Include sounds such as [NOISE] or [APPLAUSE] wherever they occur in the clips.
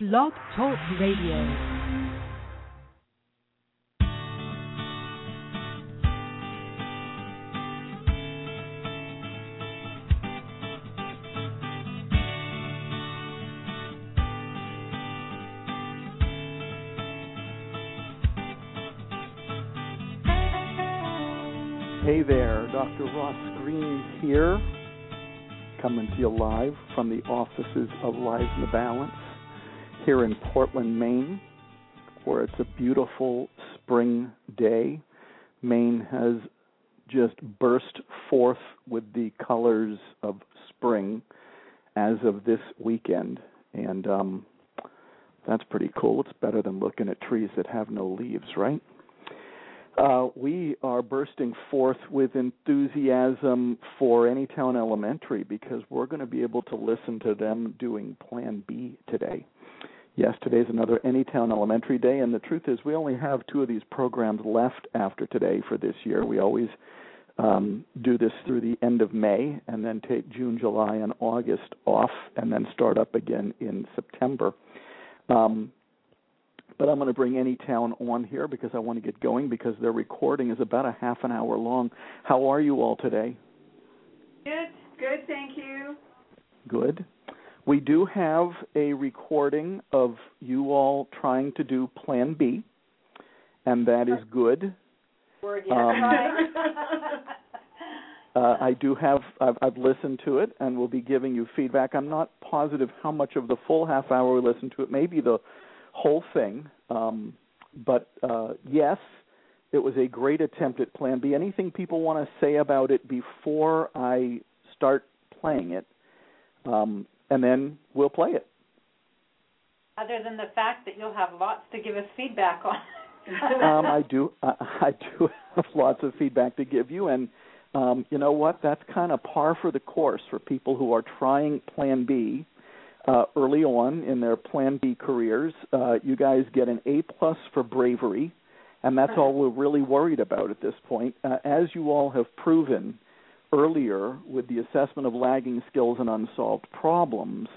Blog Talk Radio. Hey there, Dr. Ross Greene here, coming to you live from the offices of Lives in the Balance here in Portland, Maine, where it's a beautiful spring day. Maine has just burst forth with the colors of spring as of this weekend, and um, that's pretty cool. It's better than looking at trees that have no leaves, right? Uh, we are bursting forth with enthusiasm for Anytown Elementary because we're going to be able to listen to them doing Plan B today. Yes, today's another Anytown Elementary Day, and the truth is, we only have two of these programs left after today for this year. We always um, do this through the end of May and then take June, July, and August off, and then start up again in September. Um, but I'm going to bring Anytown on here because I want to get going because their recording is about a half an hour long. How are you all today? Good, good, thank you. Good. We do have a recording of you all trying to do Plan B, and that is good. We're again [LAUGHS] Uh, I do have. I've, I've listened to it, and will be giving you feedback. I'm not positive how much of the full half hour we listened to it. Maybe the whole thing. Um, but uh, yes, it was a great attempt at Plan B. Anything people want to say about it before I start playing it, um, and then we'll play it. Other than the fact that you'll have lots to give us feedback on. [LAUGHS] um, I do. I, I do have lots of feedback to give you, and um, you know what? That's kind of par for the course for people who are trying Plan B uh, early on in their Plan B careers. Uh, you guys get an A plus for bravery, and that's all we're really worried about at this point. Uh, as you all have proven earlier with the assessment of lagging skills and unsolved problems,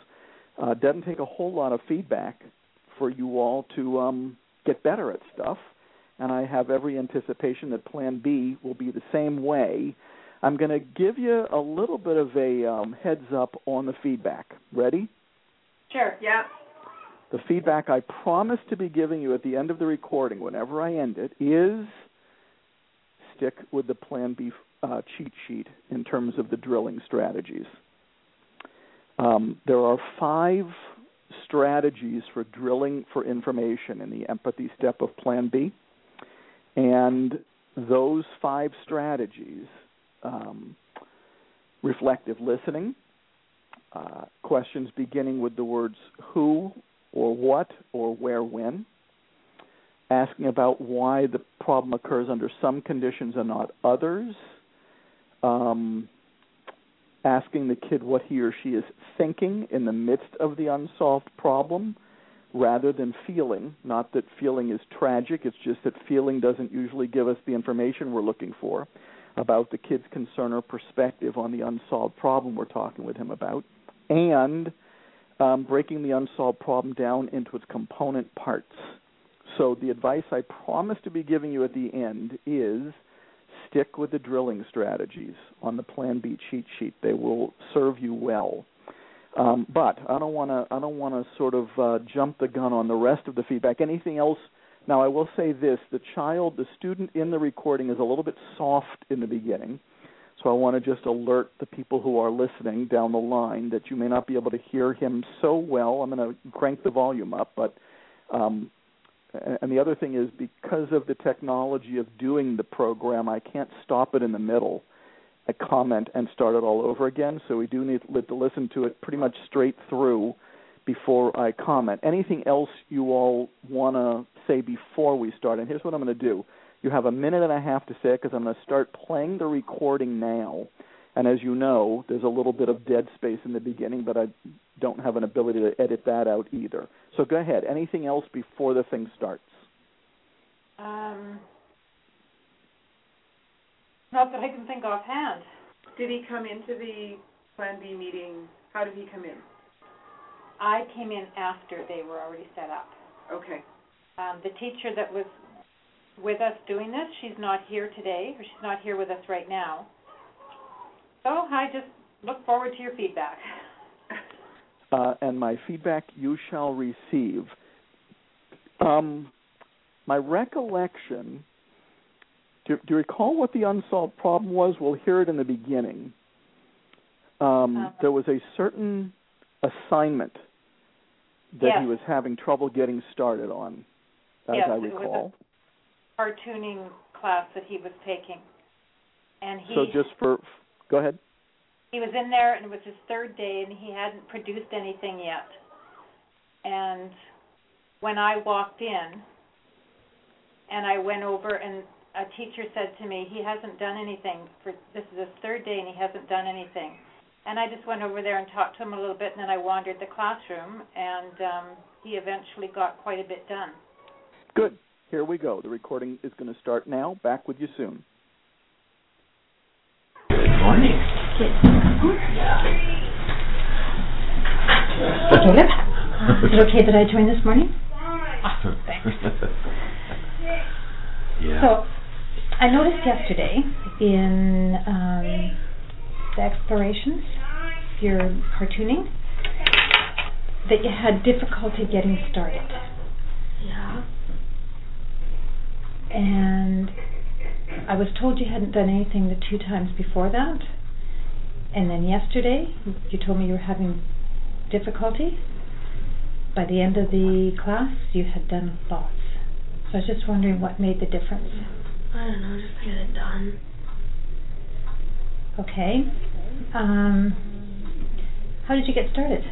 uh, doesn't take a whole lot of feedback for you all to um, get better at stuff. And I have every anticipation that Plan B will be the same way. I'm going to give you a little bit of a um, heads up on the feedback. Ready? Sure, yeah. The feedback I promise to be giving you at the end of the recording, whenever I end it, is stick with the Plan B uh, cheat sheet in terms of the drilling strategies. Um, there are five strategies for drilling for information in the empathy step of Plan B, and those five strategies um, reflective listening, uh, questions beginning with the words who or what or where when, asking about why the problem occurs under some conditions and not others, um, asking the kid what he or she is thinking in the midst of the unsolved problem rather than feeling. Not that feeling is tragic, it's just that feeling doesn't usually give us the information we're looking for about the kid's concern or perspective on the unsolved problem we're talking with him about. And um, breaking the unsolved problem down into its component parts. So, the advice I promise to be giving you at the end is stick with the drilling strategies on the Plan B cheat sheet. They will serve you well. Um, but I don't want to. I don't want to sort of uh, jump the gun on the rest of the feedback. Anything else? Now, I will say this: the child, the student in the recording, is a little bit soft in the beginning. So I want to just alert the people who are listening down the line that you may not be able to hear him so well. I'm going to crank the volume up, but um, and the other thing is because of the technology of doing the program, I can't stop it in the middle, a comment, and start it all over again. So we do need to listen to it pretty much straight through before I comment. Anything else you all want to say before we start? And here's what I'm going to do. You have a minute and a half to say it because I'm going to start playing the recording now. And as you know, there's a little bit of dead space in the beginning, but I don't have an ability to edit that out either. So go ahead. Anything else before the thing starts? Um, not that I can think offhand. Did he come into the Plan B meeting? How did he come in? I came in after they were already set up. Okay. Um, the teacher that was with us doing this, she's not here today, or she's not here with us right now. So I just look forward to your feedback. [LAUGHS] Uh, and my feedback you shall receive. Um, my recollection. Do, do, you recall what the unsolved problem was? We'll hear it in the beginning. Um, uh there was a certain assignment that yes. he was having trouble getting started on, as yes, I it was recall. a cartooning class that he was taking, and he so just for go ahead. He was in there, and it was his third day, and he hadn't produced anything yet. And when I walked in, and I went over, and a teacher said to me, "He hasn't done anything for this is his third day, and he hasn't done anything." And I just went over there and talked to him a little bit, and then I wandered the classroom, and um, he eventually got quite a bit done. Good. Here we go. The recording is going to start now. Back with you soon. Good morning. Caleb, is it okay that I joined this morning? Awesome, thanks. [LAUGHS] yeah. So, I noticed yesterday in um, the explorations, your cartooning, that you had difficulty getting started. Yeah. And I was told you hadn't done anything the two times before that. And then yesterday, you told me you were having difficulty. By the end of the class, you had done lots. So I was just wondering what made the difference. I don't know, just get it done. Okay. Um, how did you get started?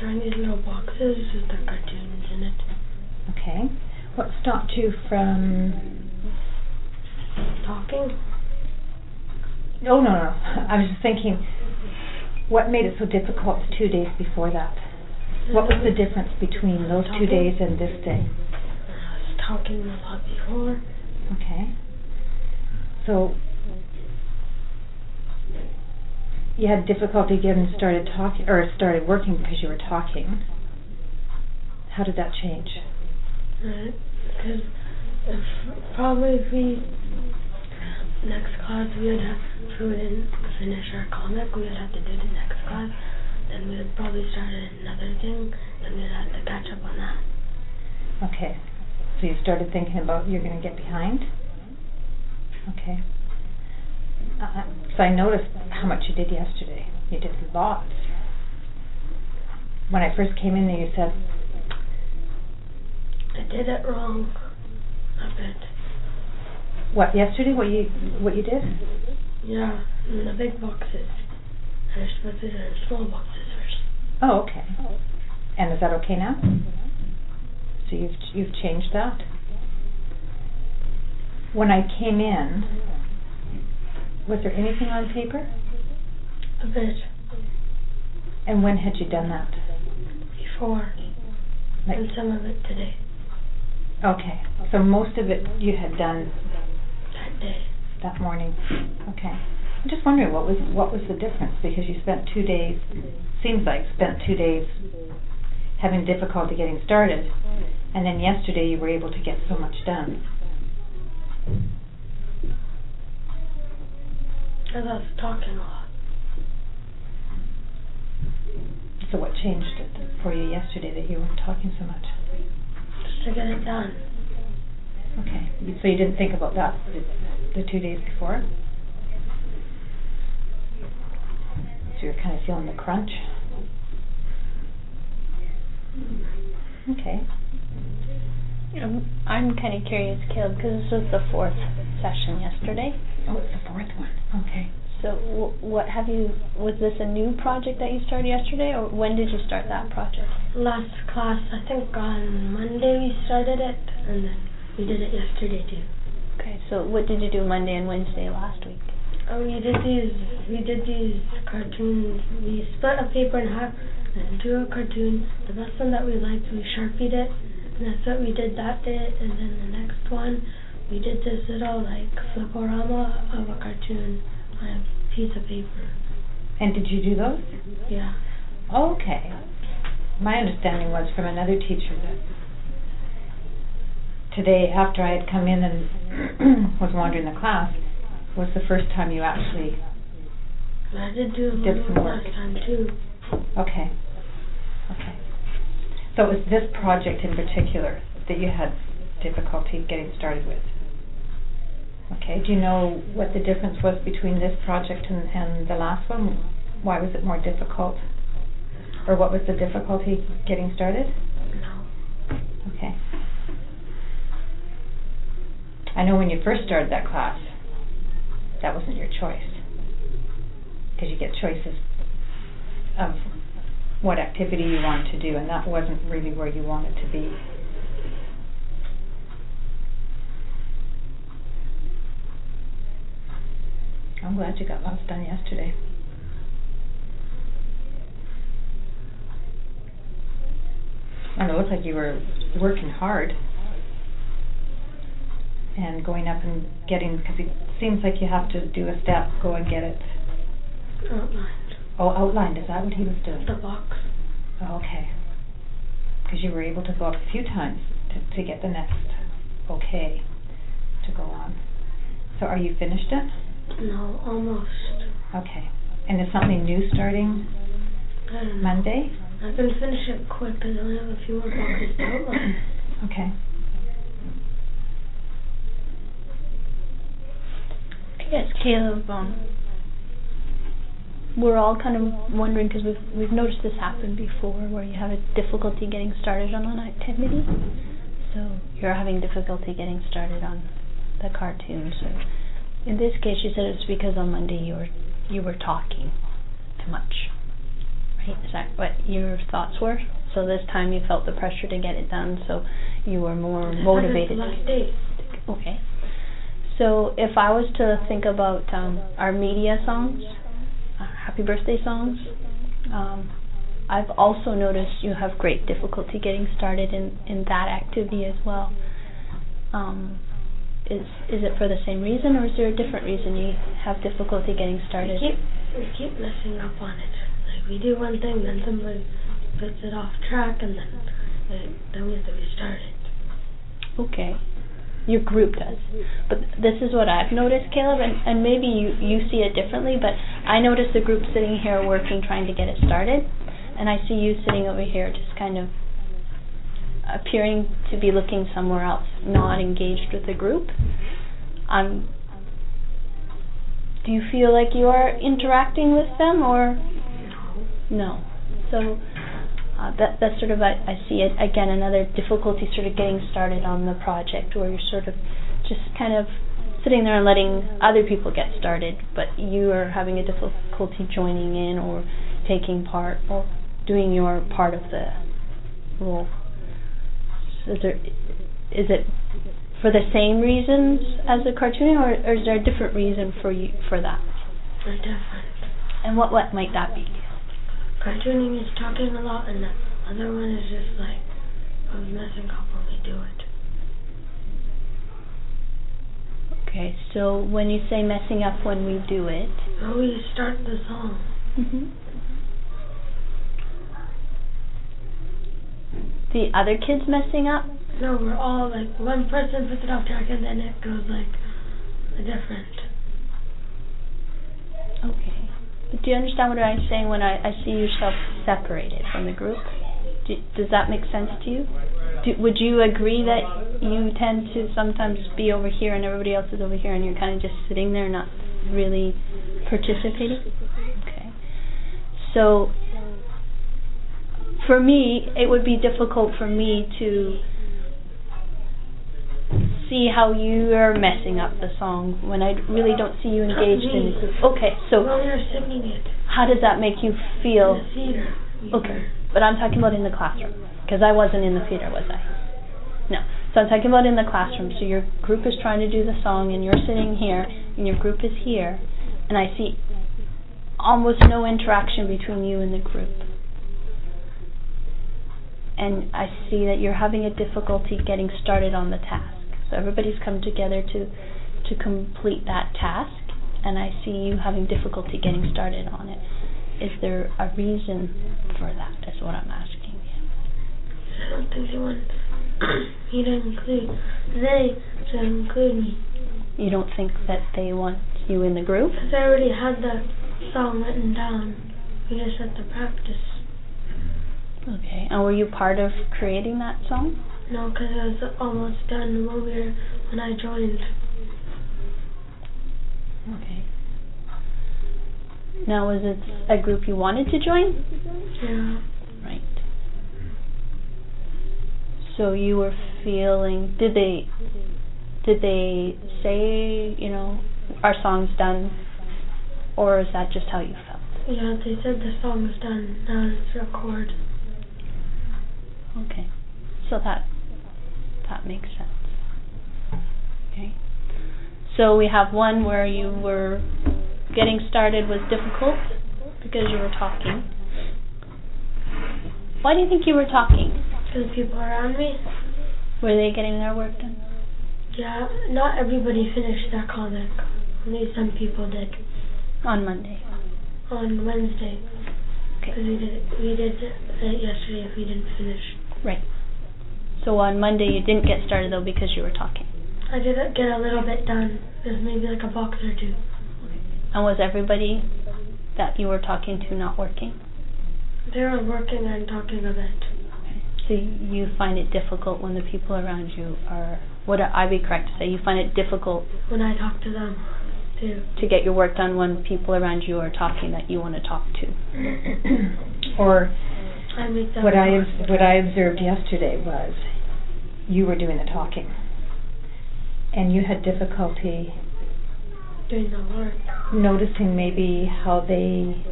Drawing these little boxes with the cartoons in it. Okay. What stopped you from? Talking? Oh no, no. I was just thinking, what made it so difficult the two days before that? What was the difference between those two days and this day? I was talking a lot before. Okay. So you had difficulty getting started talking or started working because you were talking. How did that change? Uh, because if, probably if we next class we would have if we didn't finish our comic we would have to do the next class. Then we would probably start another thing. Then we'd have to catch up on that. Okay. So you started thinking about you're going to get behind? Okay. Uh, so I noticed how much you did yesterday. You did lots. When I first came in there, you said, I did it wrong a bit. "What yesterday? What you what you did?" Yeah, in the big boxes. And you're supposed to do it in small boxes first. Oh, okay. And is that okay now? So you've you've changed that. When I came in, was there anything on paper? A bit And when had you done that? before. Like, and some of it today. okay. So most of it you had done That morning. Okay. I'm just wondering what was what was the difference because you spent two days. Seems like spent two days having difficulty getting started, and then yesterday you were able to get so much done. Because I was talking a lot. So what changed it for you yesterday that you weren't talking so much? Just to get it done. Okay. So you didn't think about that the, the two days before? So you're kind of feeling the crunch? Okay. Um, I'm kind of curious, Caleb, because this was the fourth session yesterday. Oh, it's the fourth one. Okay. So, w- what have you? Was this a new project that you started yesterday, or when did you start that project? Last class, I think on Monday we started it, and then we did it yesterday too. Okay. So, what did you do Monday and Wednesday last week? Oh, we did these. We did these cartoons. We split a paper in half and drew a cartoon. The best one that we liked, we sharpied it, and that's what we did that day. And then the next one, we did this little like fliporama of a cartoon on a piece of paper. And did you do those? Yeah. Okay. my understanding was from another teacher that today, after I had come in and [CLEARS THROAT] was wandering the class, was the first time you actually, I did do Did some work. last time too. okay, okay. So it was this project in particular that you had difficulty getting started with? Okay, do you know what the difference was between this project and, and the last one? Why was it more difficult? Or what was the difficulty getting started? No. Okay. I know when you first started that class, that wasn't your choice. Because you get choices of what activity you want to do, and that wasn't really where you wanted to be. I'm glad you got lots done yesterday. And it looked like you were working hard and going up and getting, because it seems like you have to do a step, go and get it. Outlined. Oh, outlined, is that what he was doing? The box. Oh, okay. Because you were able to go up a few times to, to get the next okay to go on. So are you finished it? No, almost. Okay. And is something new starting know. Monday? I can finish it quick because I only have a few more boxes to outline. Okay. Guess Caleb, um, we're all kind of wondering because we've we've noticed this happen before, where you have a difficulty getting started on an activity. So you're having difficulty getting started on the cartoon. So in this case, you said it's because on Monday you were you were talking too much. Right? Is that what your thoughts were? So this time you felt the pressure to get it done, so you were more motivated. That is the last day. Okay. So if I was to think about um, our media songs, uh, happy birthday songs, um, I've also noticed you have great difficulty getting started in, in that activity as well. Um, is is it for the same reason, or is there a different reason you have difficulty getting started? We keep we keep messing up on it. Like we do one thing, then somebody puts it off track, and then uh, then we have to restart it. Okay. Your group does. But this is what I've noticed, Caleb, and, and maybe you, you see it differently, but I notice the group sitting here working, trying to get it started, and I see you sitting over here just kind of appearing to be looking somewhere else, not engaged with the group. Um, do you feel like you are interacting with them, or no? So uh, that that's sort of I, I see it again another difficulty sort of getting started on the project where you're sort of just kind of sitting there and letting other people get started, but you are having a difficulty joining in or taking part or doing your part of the role. So is there is it for the same reasons as the cartooning, or, or is there a different reason for you for that? And what what might that be? Cartooning is talking a lot, and the other one is just like I was messing up when we do it. Okay, so when you say messing up when we do it, When we start the song, hmm the other kids messing up. no, we're all like one person puts it off track, and then it goes like a different. Okay. Do you understand what I'm saying when I, I see yourself separated from the group? Do, does that make sense to you? Do, would you agree that you tend to sometimes be over here and everybody else is over here and you're kind of just sitting there not really participating? Okay. So for me, it would be difficult for me to see how you are messing up the song when I really don't see you engaged in it. Okay, so when we were singing it how does that make you feel? in the theater. Okay, but I'm talking about in the classroom because I wasn't in the theater, was I? No. So I'm talking about in the classroom. So your group is trying to do the song, and you're sitting here, and your group is here, and I see almost no interaction between you and the group. And I see that you're having a difficulty getting started on the task. So everybody's come together to to complete that task, and I see you having difficulty getting started on it. Is there a reason for that? Is what I'm asking you. don't think he wanted me to include they to include me. You don't think that they want you in the group? Because I already had the song written down. We just had to practice. Okay. And were you part of creating that song? No, because it was almost done when we were when I joined. Okay. Now, was it a group you wanted to join? Yeah. Right. So you were feeling did they did they say, you know, our song's done or is that just how you felt? Yeah, they said the song's done. Now let's record. Okay. So that that makes sense. Okay. So we have one where you were getting started was difficult because you were talking. Why do you think you were talking? The people around me. Were they getting their work done? Yeah, not everybody finished their comic. Only some people did On Monday. on Wednesday. Okay. Because we did we did it yesterday if we didn't finish. Right. So on Monday you didn't get started though because you were talking. I did get a little bit done. There's maybe like a box or two. And was everybody that you were talking to not working? They were working and talking a bit. So you find it difficult when the people around you are, would I be correct to say, you find it difficult When I talk to them, too. to get your work done when people around you are talking that you want to talk to? [COUGHS] or I what I what I observed yesterday was you were doing the talking, and you had difficulty doing the work. noticing maybe how they.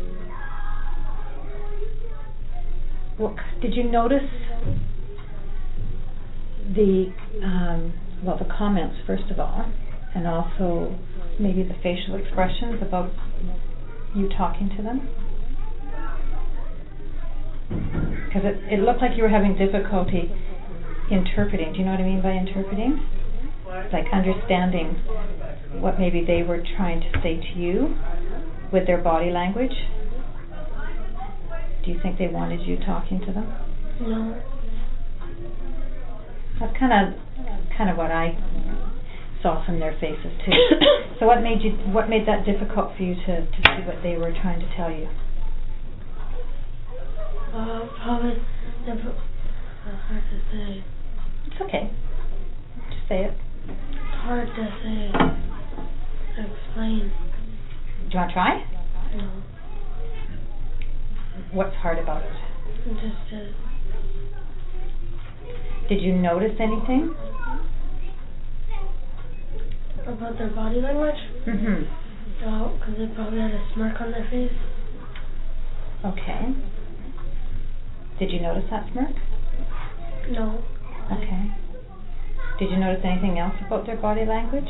Well, did you notice the um, well the comments first of all, and also maybe the facial expressions about you talking to them? Because it, it looked like you were having difficulty interpreting. Do you know what I mean by interpreting? Like understanding what maybe they were trying to say to you with their body language. Do you think they wanted you talking to them? No. That's kind of kind of what I saw from their faces too. [COUGHS] so what made you what made that difficult for you to to see what they were trying to tell you? Uh, probably. Uh, hard to say. It's okay. Just say it. It's hard to say. To explain. Do you want to try? No. What's hard about it? Just to. Did you notice anything? About their body language? Mm Mhm. No, because they probably had a smirk on their face. Okay. Did you notice that smirk? No. Okay. Did you notice anything else about their body language?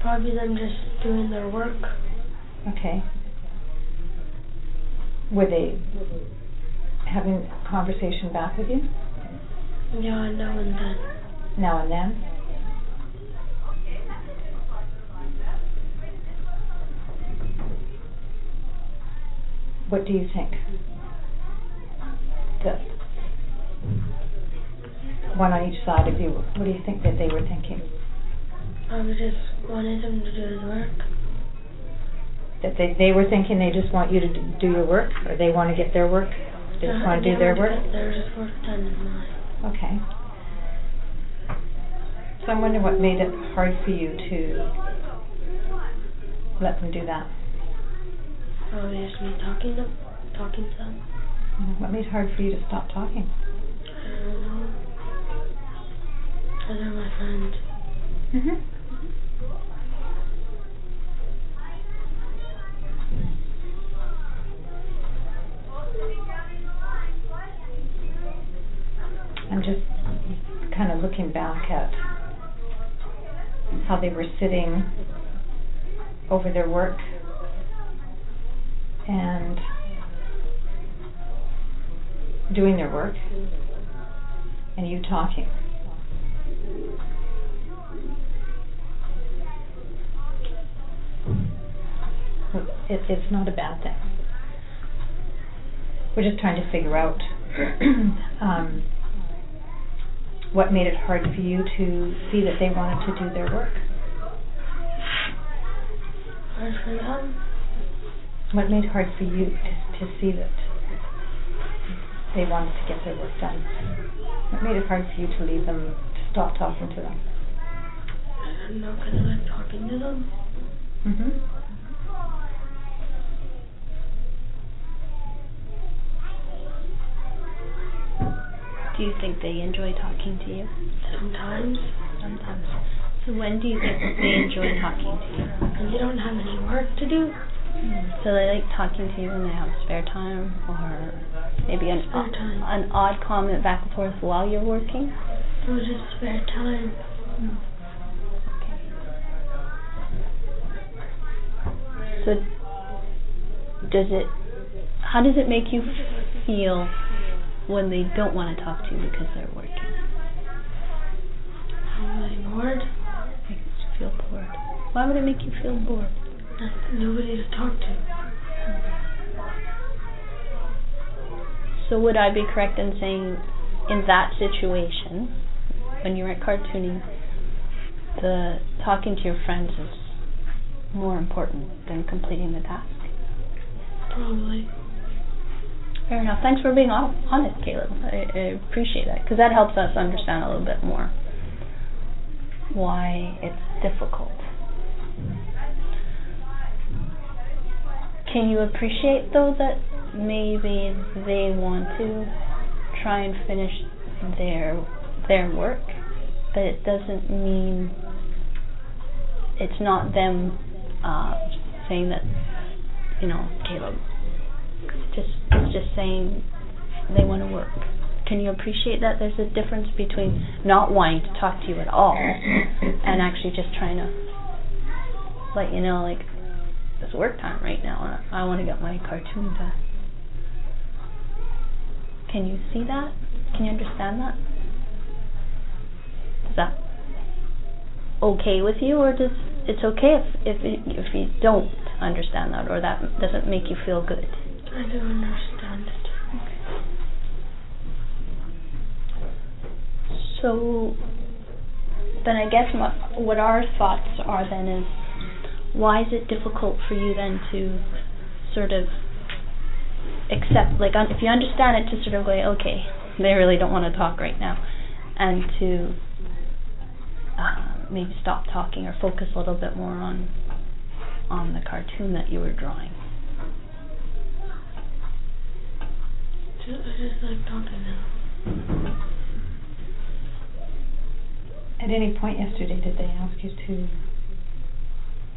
Probably them just doing their work. Okay. Were they having conversation back with you Yeah, now and then. now and then? What do you think? The one on each side of you. What do you think that they were thinking? Um, Probably just wanted him to do his work. That they they were thinking they just want you to do your work, or they want to get their work. They just want to do their work. Their work done in mine. Okay. So I'm wondering what made it hard for you to let them do that. Oh, Probably just me talking to talking to them. Mm-hmm. What made it hard for you to stop talking? I don't know. They're my friends. Mm-hmm. I'm just kind of looking back at how they were sitting over their work and doing their work and you talking. It, it's not a bad thing. We're just trying to figure out [CLEARS THROAT] um, what made it hard for you to see that they wanted to do their work? What made it hard for you to, to see that they wanted to get their work done? What made it hard for you to leave them, to stop talking to them? I'm not gonna like talking to them. Mm-hmm. Do you think they enjoy talking to you? Sometimes. Sometimes. So when do you think they enjoy talking to you? And they don't have any work to do. Hmm. So they like talking to you when they have spare time, or maybe an Spare time. an odd comment back and forth while you're working. Was just spare time. Hmm. So does it? How does it make you feel when they don't want to talk to you because they're working? I'm really bored. Makes you feel bored. Why would it make you feel bored? Nobody to talk to. So would I be correct in saying, in that situation, when you're at cartooning, the talking to your friends is more important than completing the task? Probably. Fair enough. Thanks for being honest, Caleb. I, I appreciate that because that helps us understand a little bit more why it's difficult. Can you appreciate though that maybe they want to try and finish their their work, but it doesn't mean it's not them uh, saying that you know Caleb. Just just saying they want to work. Can you appreciate that there's a difference between not wanting to talk to you at all and actually just trying to let you know like it's work time right now and I want to get my cartoon done. Can you see that? Can you understand that? Is that okay with you, or does it's okay if if if you don't understand that, or that doesn't make you feel good? I don't understand it. So then I guess my, what our thoughts are then is why is it difficult for you then to sort of accept like un- if you understand it to sort of go okay they really don't want to talk right now and to uh, maybe stop talking or focus a little bit more on on the cartoon that you were drawing I just like talking them. At any point yesterday, did they ask you to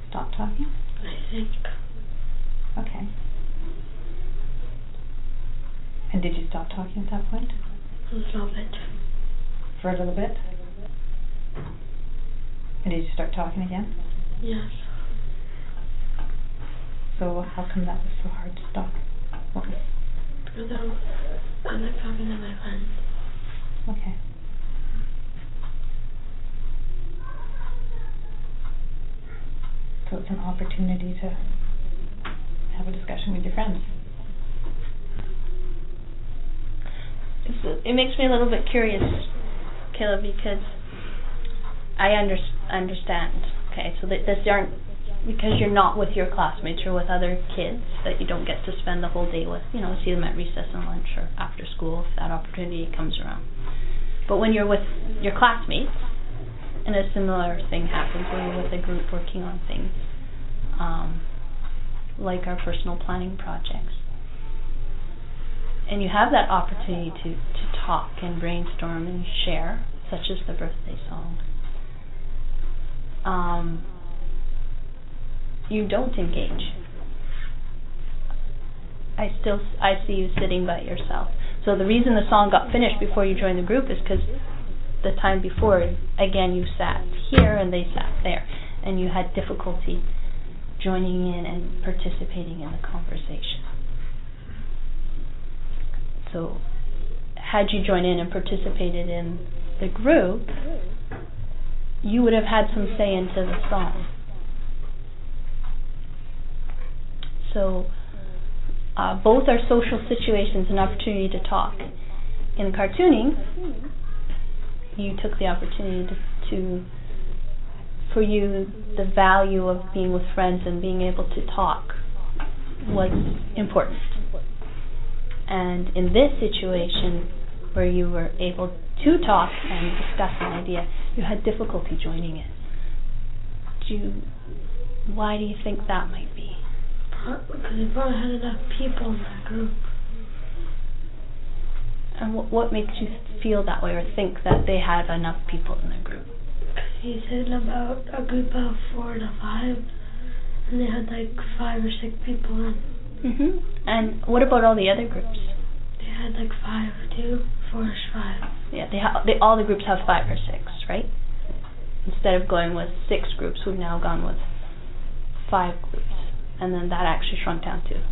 stop talking? I think. Okay. And did you stop talking at that point? A little bit. For a little bit? And did you start talking again? Yes. So how come that was so hard to stop? What was, Because I, I like talking to my friends. okay. So it's an opportunity to have a discussion with your friends. It's, it makes me a little bit curious, Kayla, because I under, understand. Okay, so that this aren't because you're not with your classmates or with other kids that you don't get to spend the whole day with. You know, see them at recess and lunch or after school if that opportunity comes around. But when you're with your classmates, and a similar thing happens when you're with a group working on things, um, like our personal planning projects and you have that opportunity to, to talk and brainstorm and share, such as the birthday song, um, you don't engage. I still I see you sitting by yourself. So the reason the song got finished before you joined the group is because the time before, again, you sat here and they sat there, and you had difficulty joining in and participating in the conversation. So, had you joined in and participated in the group, you would have had some say into the song. So, uh, both are social situations, an opportunity to talk. In cartooning, you took the opportunity to, to for you the value of being with friends and being able to talk was important. And in this situation where you were able to talk and discuss an idea, you had difficulty joining it. Do you, why do you think that might be? Because we probably had enough people in that group. And what, what makes you feel that way or think that they had enough people in the group? He said about a group of four to five, and they had like five or six people in. Mhm. And what about all the other groups? They had like five too, four or five. Yeah, they ha- they all the groups have five or six, right? Instead of going with six groups, we've now gone with five groups, and then that actually shrunk down to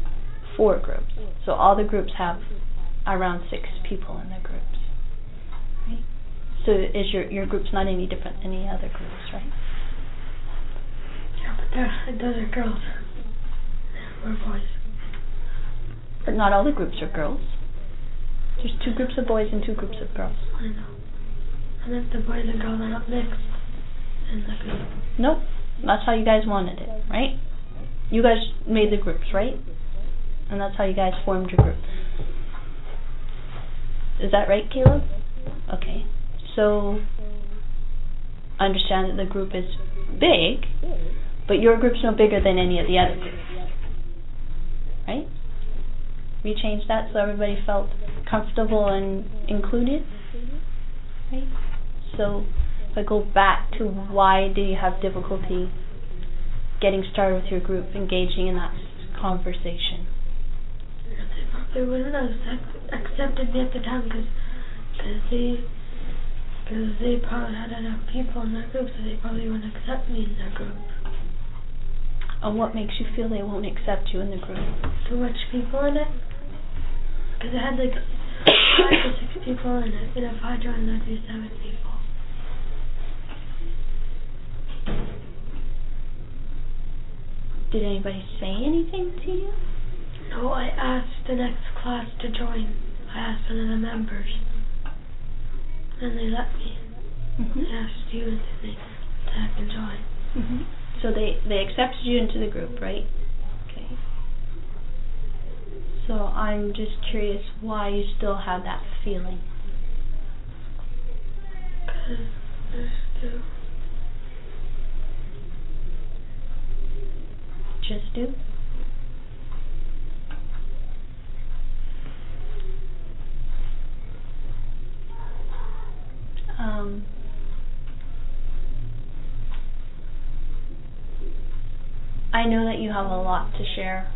four groups. So all the groups have around six people in their groups, right? So is your your group's not any different than any other groups, right? Yeah, but they're, those are girls. We're boys. But not all the groups are girls. There's two groups of boys and two groups of girls. I know. And if the boys and girls are not mixed in the group. Nope. That's how you guys wanted it, right? You guys made the groups, right? And that's how you guys formed your group. Is that right, Caleb? Okay. So I understand that the group is big, but your group's no bigger than any of the other groups. Right? We changed that so everybody felt comfortable and included. Right? So if I go back to why do you have difficulty getting started with your group, engaging in that conversation? They wouldn't have accept, accepted me at the time because cause they because they probably had enough people in their group, so they probably wouldn't accept me in their group. And what makes you feel they won't accept you in the group? Too much people in it. Because it had like five or six people in it, and if I joined, there'd be seven people. Did anybody say anything to you? No, I asked the next class to join. I asked one of the members, and they let me. Mm-hmm. I asked you and they that I can join. Mm-hmm. So they they accepted you into the group, right? Okay. So I'm just curious why you still have that feeling. Because there's two. Just do. Um, I know that you have a lot to share.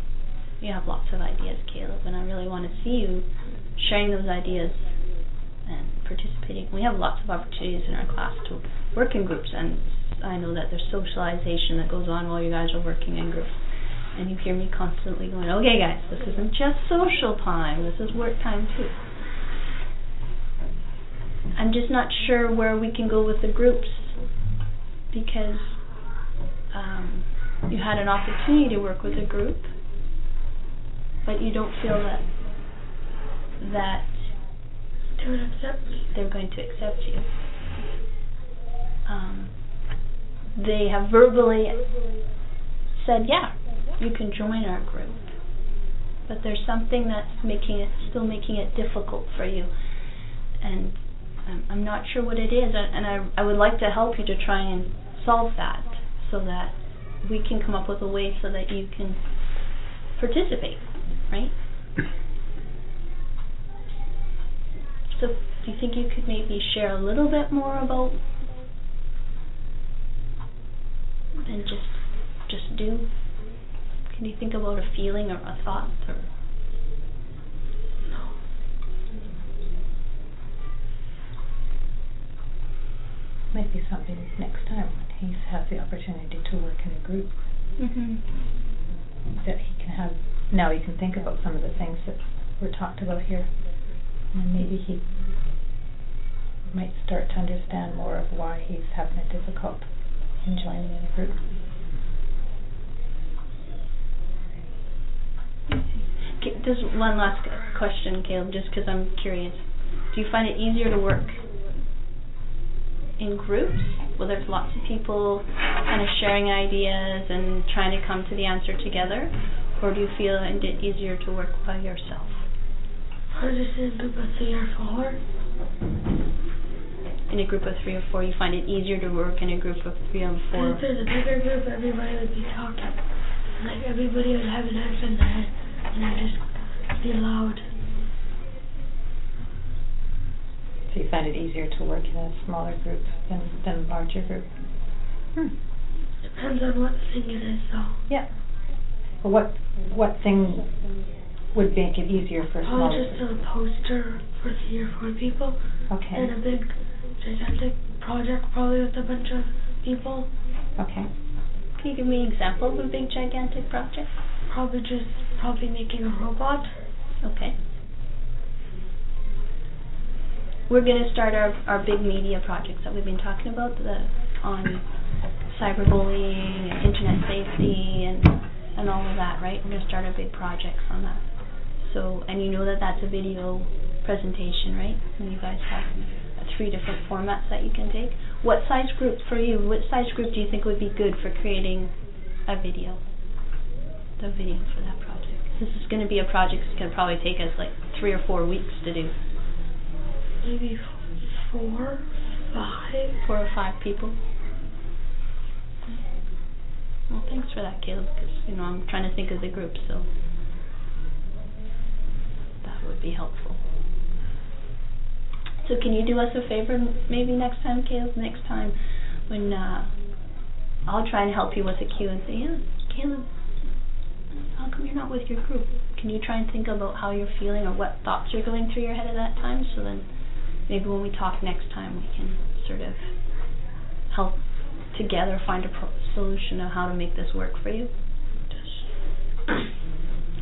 You have lots of ideas, Caleb, and I really want to see you sharing those ideas and participating. We have lots of opportunities in our class to work in groups, and I know that there's socialization that goes on while you guys are working in groups. And you hear me constantly going, okay, guys, this isn't just social time, this is work time too. I'm just not sure where we can go with the groups because um, you had an opportunity to work with a group, but you don't feel that that They would accept me. they're going to accept you. Um, they have verbally said, "Yeah, you can join our group," but there's something that's making it still making it difficult for you, and I'm, I'm not sure what it is, and, and I I would like to help you to try and solve that so that we can come up with a way so that you can participate, right? [COUGHS] So, do you think you could maybe share a little bit more about than just just do? Can you think about a feeling or a thought or No. Might be something next time when he has the opportunity to work in a group mhm that he can have. Now he can think about some of the things that were talked about here, and maybe he might start to understand more of why he's having it difficult in joining in a group. Just one last question, Caleb, just because I'm curious. Do you find it easier to work in groups where there's lots of people kind of sharing ideas and trying to come to the answer together, or do you feel it easier to work by yourself? Or just in a group In a group of three or four, you find it easier to work in a group of three or four. If there's a bigger group, everybody would be talking. Like everybody would have an answer in their head, and I'd just be loud. So you find it easier to work in a smaller group than than a larger group? Hmm. Depends on what thing it is, though. Yeah. Well, what what thing would make it easier for a Probably smaller just group? a poster for three or four people, Okay. and a big, gigantic project, probably with a bunch of people. Okay. Can you give me an example of a big gigantic project? Probably just probably making a robot. Okay. We're going to start our, our big media projects that we've been talking about the, on cyberbullying and internet safety and and all of that, right? We're going to start our big projects on that. So, and you know that that's a video presentation, right? And you guys have three different formats that you can take. What size group for you? What size group do you think would be good for creating a video? The video for that project. This is going to be a project that's going to probably take us like three or four weeks to do. Maybe four, five. Four or five people. Well, thanks for that, Caleb, because you know I'm trying to think of the group, so that would be helpful. So can you do us a favor, maybe next time, Caleb? Next time, when uh, I'll try and help you with a cue and say, yeah, Caleb, how come you're not with your group? Can you try and think about how you're feeling or what thoughts are going through your head at that time? So then, maybe when we talk next time, we can sort of help together find a pro- solution of how to make this work for you.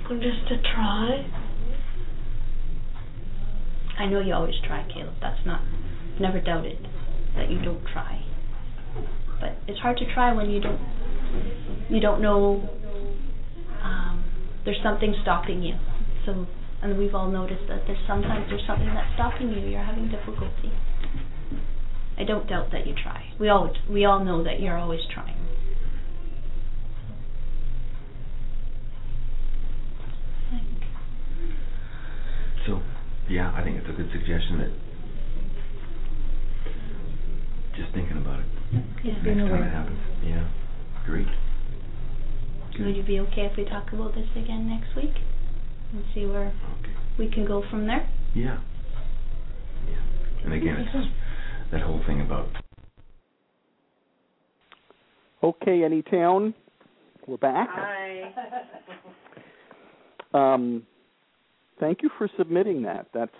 Or [CLEARS THROAT] just to try. I know you always try, Caleb. That's not I've never doubted that you don't try. But it's hard to try when you don't you don't know um, there's something stopping you. So and we've all noticed that there's sometimes there's something that's stopping you. You're having difficulty. I don't doubt that you try. We all we all know that you're always trying. So, yeah, I think it's a good suggestion that just thinking about it Yeah. next Being time aware. it happens. Yeah, great. Would you be okay if we talk about this again next week and see where Okay. we can go from there? Yeah. Yeah. And again, it's that whole thing about Okay, Anytown? We're back. Hi. Um, thank you for submitting that. That's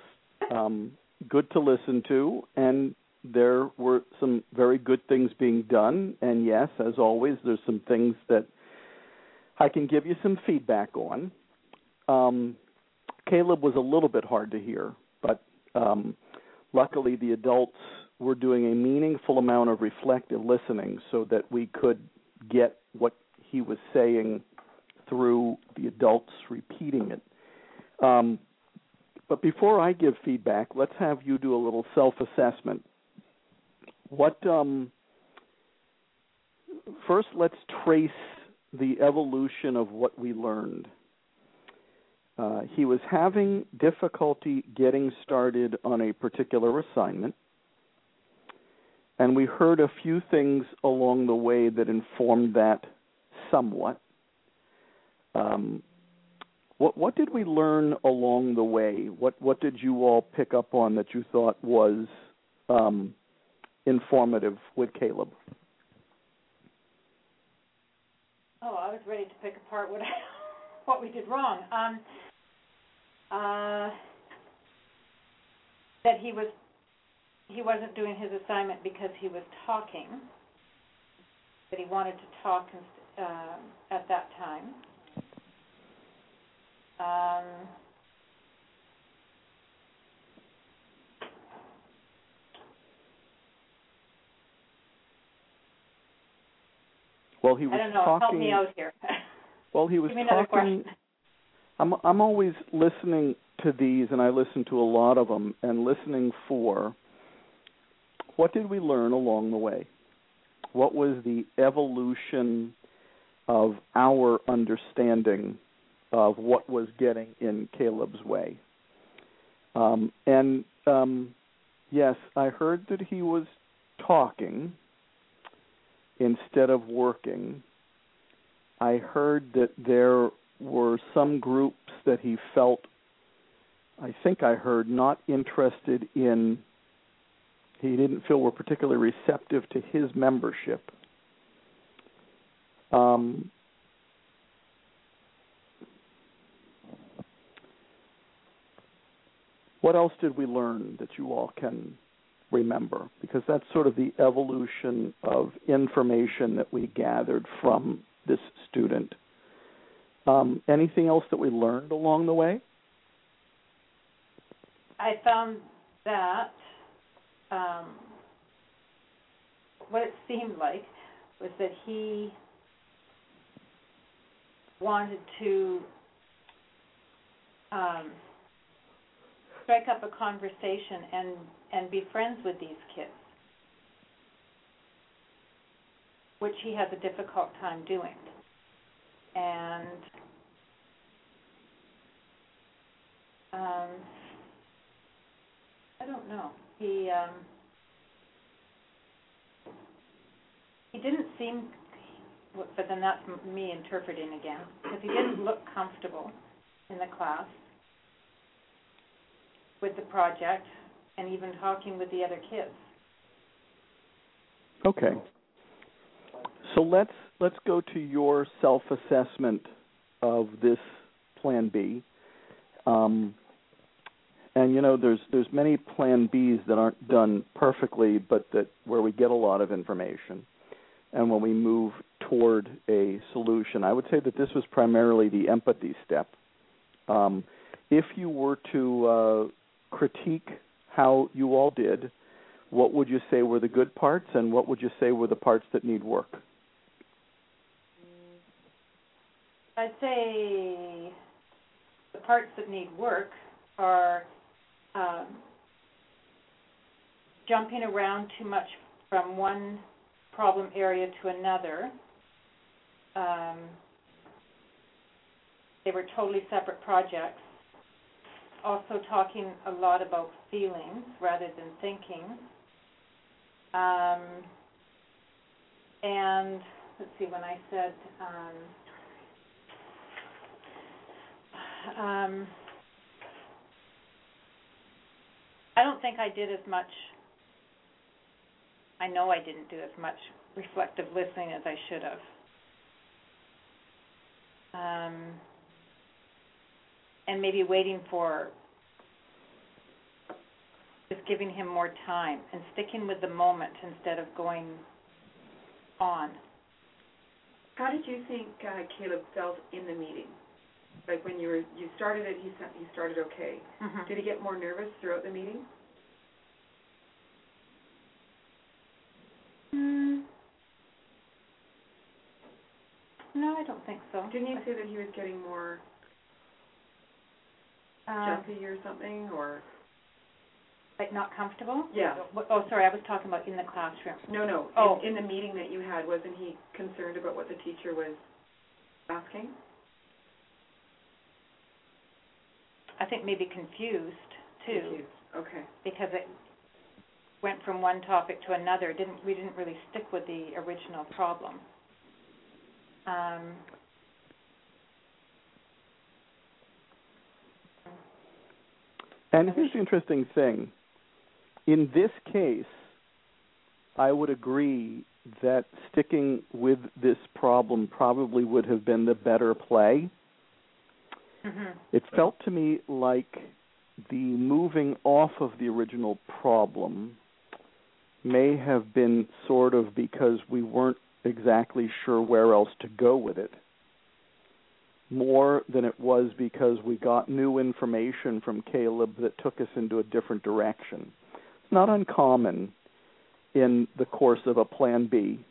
um, good to listen to, and there were some very good things being done. And yes, as always, there's some things that I can give you some feedback on. Um, Caleb was a little bit hard to hear, but um, luckily the adults were doing a meaningful amount of reflective listening so that we could get what he was saying through the adults repeating it. Um, but before I give feedback, let's have you do a little self-assessment. What um, first? Let's trace the evolution of what we learned. Uh, he was having difficulty getting started on a particular assignment, and we heard a few things along the way that informed that somewhat. Um, what what did we learn along the way? What what did you all pick up on that you thought was um, informative with Caleb? Oh, I was ready to pick apart what I, [LAUGHS] what we did wrong. Um, uh, that he was he wasn't doing his assignment because he was talking. That he wanted to talk um at that time. Um, Well, he was I don't know. talking. Help me out here. [LAUGHS] Well, he was Give me talking. question. I'm I'm always listening to these, and I listen to a lot of them, and listening for what did we learn along the way? What was the evolution of our understanding of what was getting in Caleb's way? Um, and um, yes, I heard that he was talking instead of working. I heard that there were some groups that he felt, I think I heard, not interested in, he didn't feel were particularly receptive to his membership. Um, what else did we learn that you all can remember? Because that's sort of the evolution of information that we gathered from this student. Um, anything else that we learned along the way? I found that um, what it seemed like was that he wanted to um, strike up a conversation and and be friends with these kids, which he has a difficult time doing. And um, I don't know. He um, he didn't seem, but then that's me interpreting again, because he didn't look comfortable in the class with the project and even talking with the other kids. Okay. So let's let's go to your self-assessment of this Plan B. Um, and you know, there's there's many Plan Bs that aren't done perfectly, but that where we get a lot of information, and when we move toward a solution, I would say that this was primarily the empathy step. Um, if you were to uh, critique how you all did, what would you say were the good parts, and what would you say were the parts that need work? I'd say the parts that need work are um, jumping around too much from one problem area to another. Um, they were totally separate projects also talking a lot about feelings rather than thinking. Um, and let's see, when I said, um, um, I don't think I did as much. I know I didn't do as much reflective listening as I should have. Um, and maybe waiting for just giving him more time and sticking with the moment instead of going on. How did you think uh, Caleb felt in the meeting? Like when you were you started it, he he started okay. Mm-hmm. Did he get more nervous throughout the meeting? Mm. No, I don't think so. Didn't you say that he was getting more um, jumpy or something, or like not comfortable? yeah? Oh, sorry, I was talking about in the classroom. No, no. Oh. In, in the meeting that you had, wasn't he concerned about what the teacher was asking? I think maybe confused too, Confused. Okay. because it went from one topic to another. Didn't we didn't really stick with the original problem. Um, And here's the interesting thing. In this case, I would agree that sticking with this problem probably would have been the better play. mhm. It felt to me like the moving off of the original problem may have been sort of because we weren't exactly sure where else to go with it more than it was because we got new information from Caleb that took us into a different direction. It's not uncommon in the course of a plan B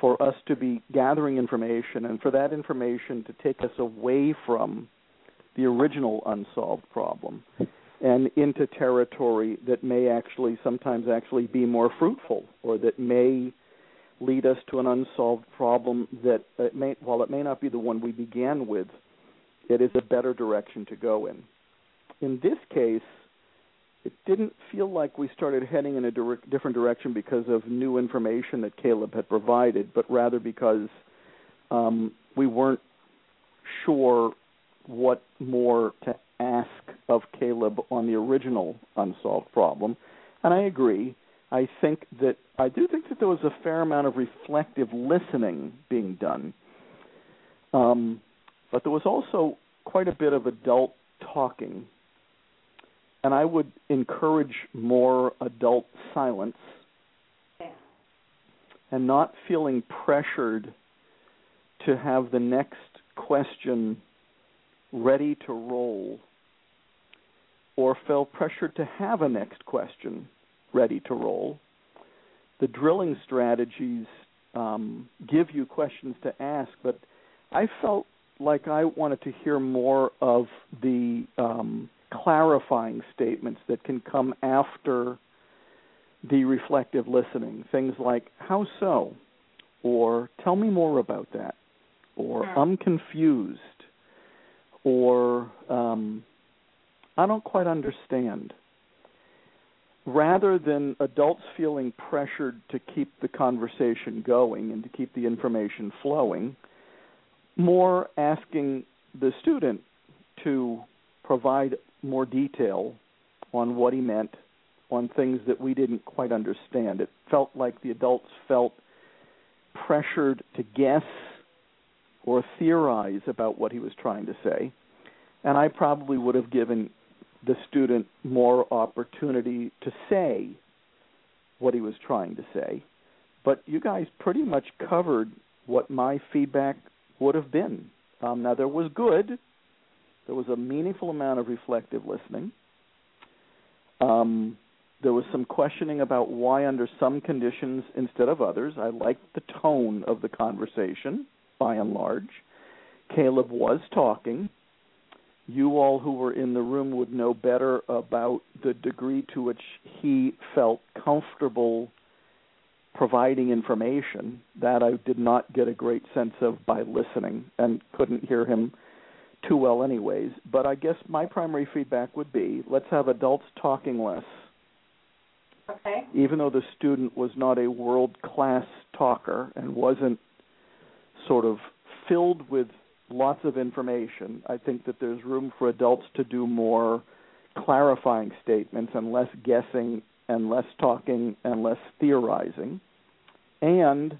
for us to be gathering information and for that information to take us away from the original unsolved problem. and into territory that may actually sometimes actually be more fruitful or that may lead us to an unsolved problem that it may while it may not be the one we began with it is a better direction to go in in this case it didn't feel like we started heading in a different direction because of new information that Caleb had provided but rather because um, we weren't sure what more to ask of Caleb on the original unsolved problem. And I agree. I think that I do think that there was a fair amount of reflective listening being done. Um, but there was also quite a bit of adult talking. And I would encourage more adult silence and not feeling pressured to have the next question ready to roll or feel pressured to have a next question ready to roll. The drilling strategies um, give you questions to ask, but I felt like I wanted to hear more of the um, clarifying statements that can come after the reflective listening. Things like, how so? Or tell me more about that. Or I'm confused or um, I don't quite understand. Rather than adults feeling pressured to keep the conversation going and to keep the information flowing, more asking the student to provide more detail on what he meant, on things that we didn't quite understand. It felt like the adults felt pressured to guess or theorize about what he was trying to say. And I probably would have given the student more opportunity to say what he was trying to say. But you guys pretty much covered what my feedback would have been. Um, now, there was good, there was a meaningful amount of reflective listening. Um, there was some questioning about why, under some conditions instead of others. I liked the tone of the conversation by and large. Caleb was talking. You all who were in the room would know better about the degree to which he felt comfortable providing information. That I did not get a great sense of by listening and couldn't hear him too well, anyways. But I guess my primary feedback would be let's have adults talking less. Okay. Even though the student was not a world class talker and wasn't sort of filled with lots of information. I think that there's room for adults to do more clarifying statements and less guessing and less talking and less theorizing. And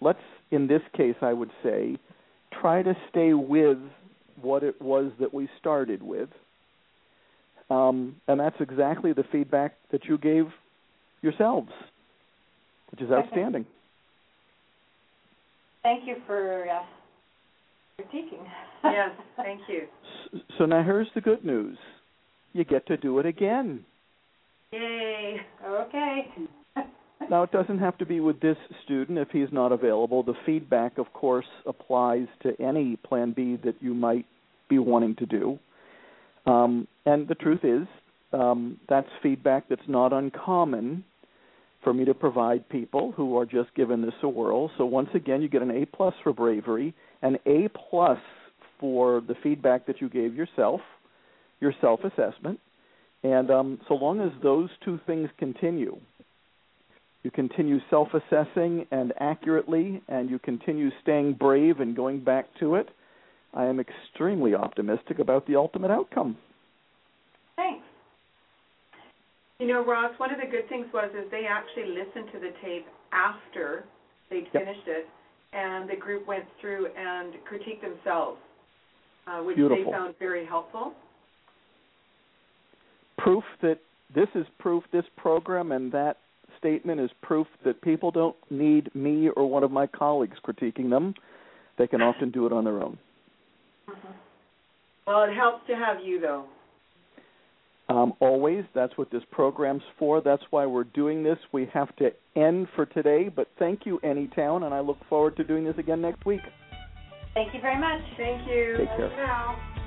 let's, in this case, I would say, try to stay with what it was that we started with. Um, and that's exactly the feedback that you gave yourselves, which is outstanding. Thank you for uh, critiquing. [LAUGHS] Yes, thank you. So now here's the good news. You get to do it again. Yay. Okay. [LAUGHS] Now it doesn't have to be with this student if he's not available. The feedback of course applies to any plan B that you might be wanting to do. Um, and the truth is, um, that's feedback that's not uncommon for me to provide people who are just given this a whirl. So once again, you get an A plus for bravery, an A plus for the feedback that you gave yourself, your self assessment, and um, so long as those two things continue, you continue self assessing and accurately, and you continue staying brave and going back to it. I am extremely optimistic about the ultimate outcome. Thanks. You know, Ross, one of the good things was is they actually listened to the tape after they'd Yep. finished it, and the group went through and critiqued themselves, uh, which Beautiful. they found very helpful. Proof that this is proof, this program and that statement is proof that people don't need me or one of my colleagues critiquing them. They can often do it on their own. Well, it helps to have you, though. Um, always, that's what this program's for. That's why we're doing this. We have to end for today, but thank you, Anytown, and I look forward to doing this again next week. Thank you very much. Thank you. Take care. Now.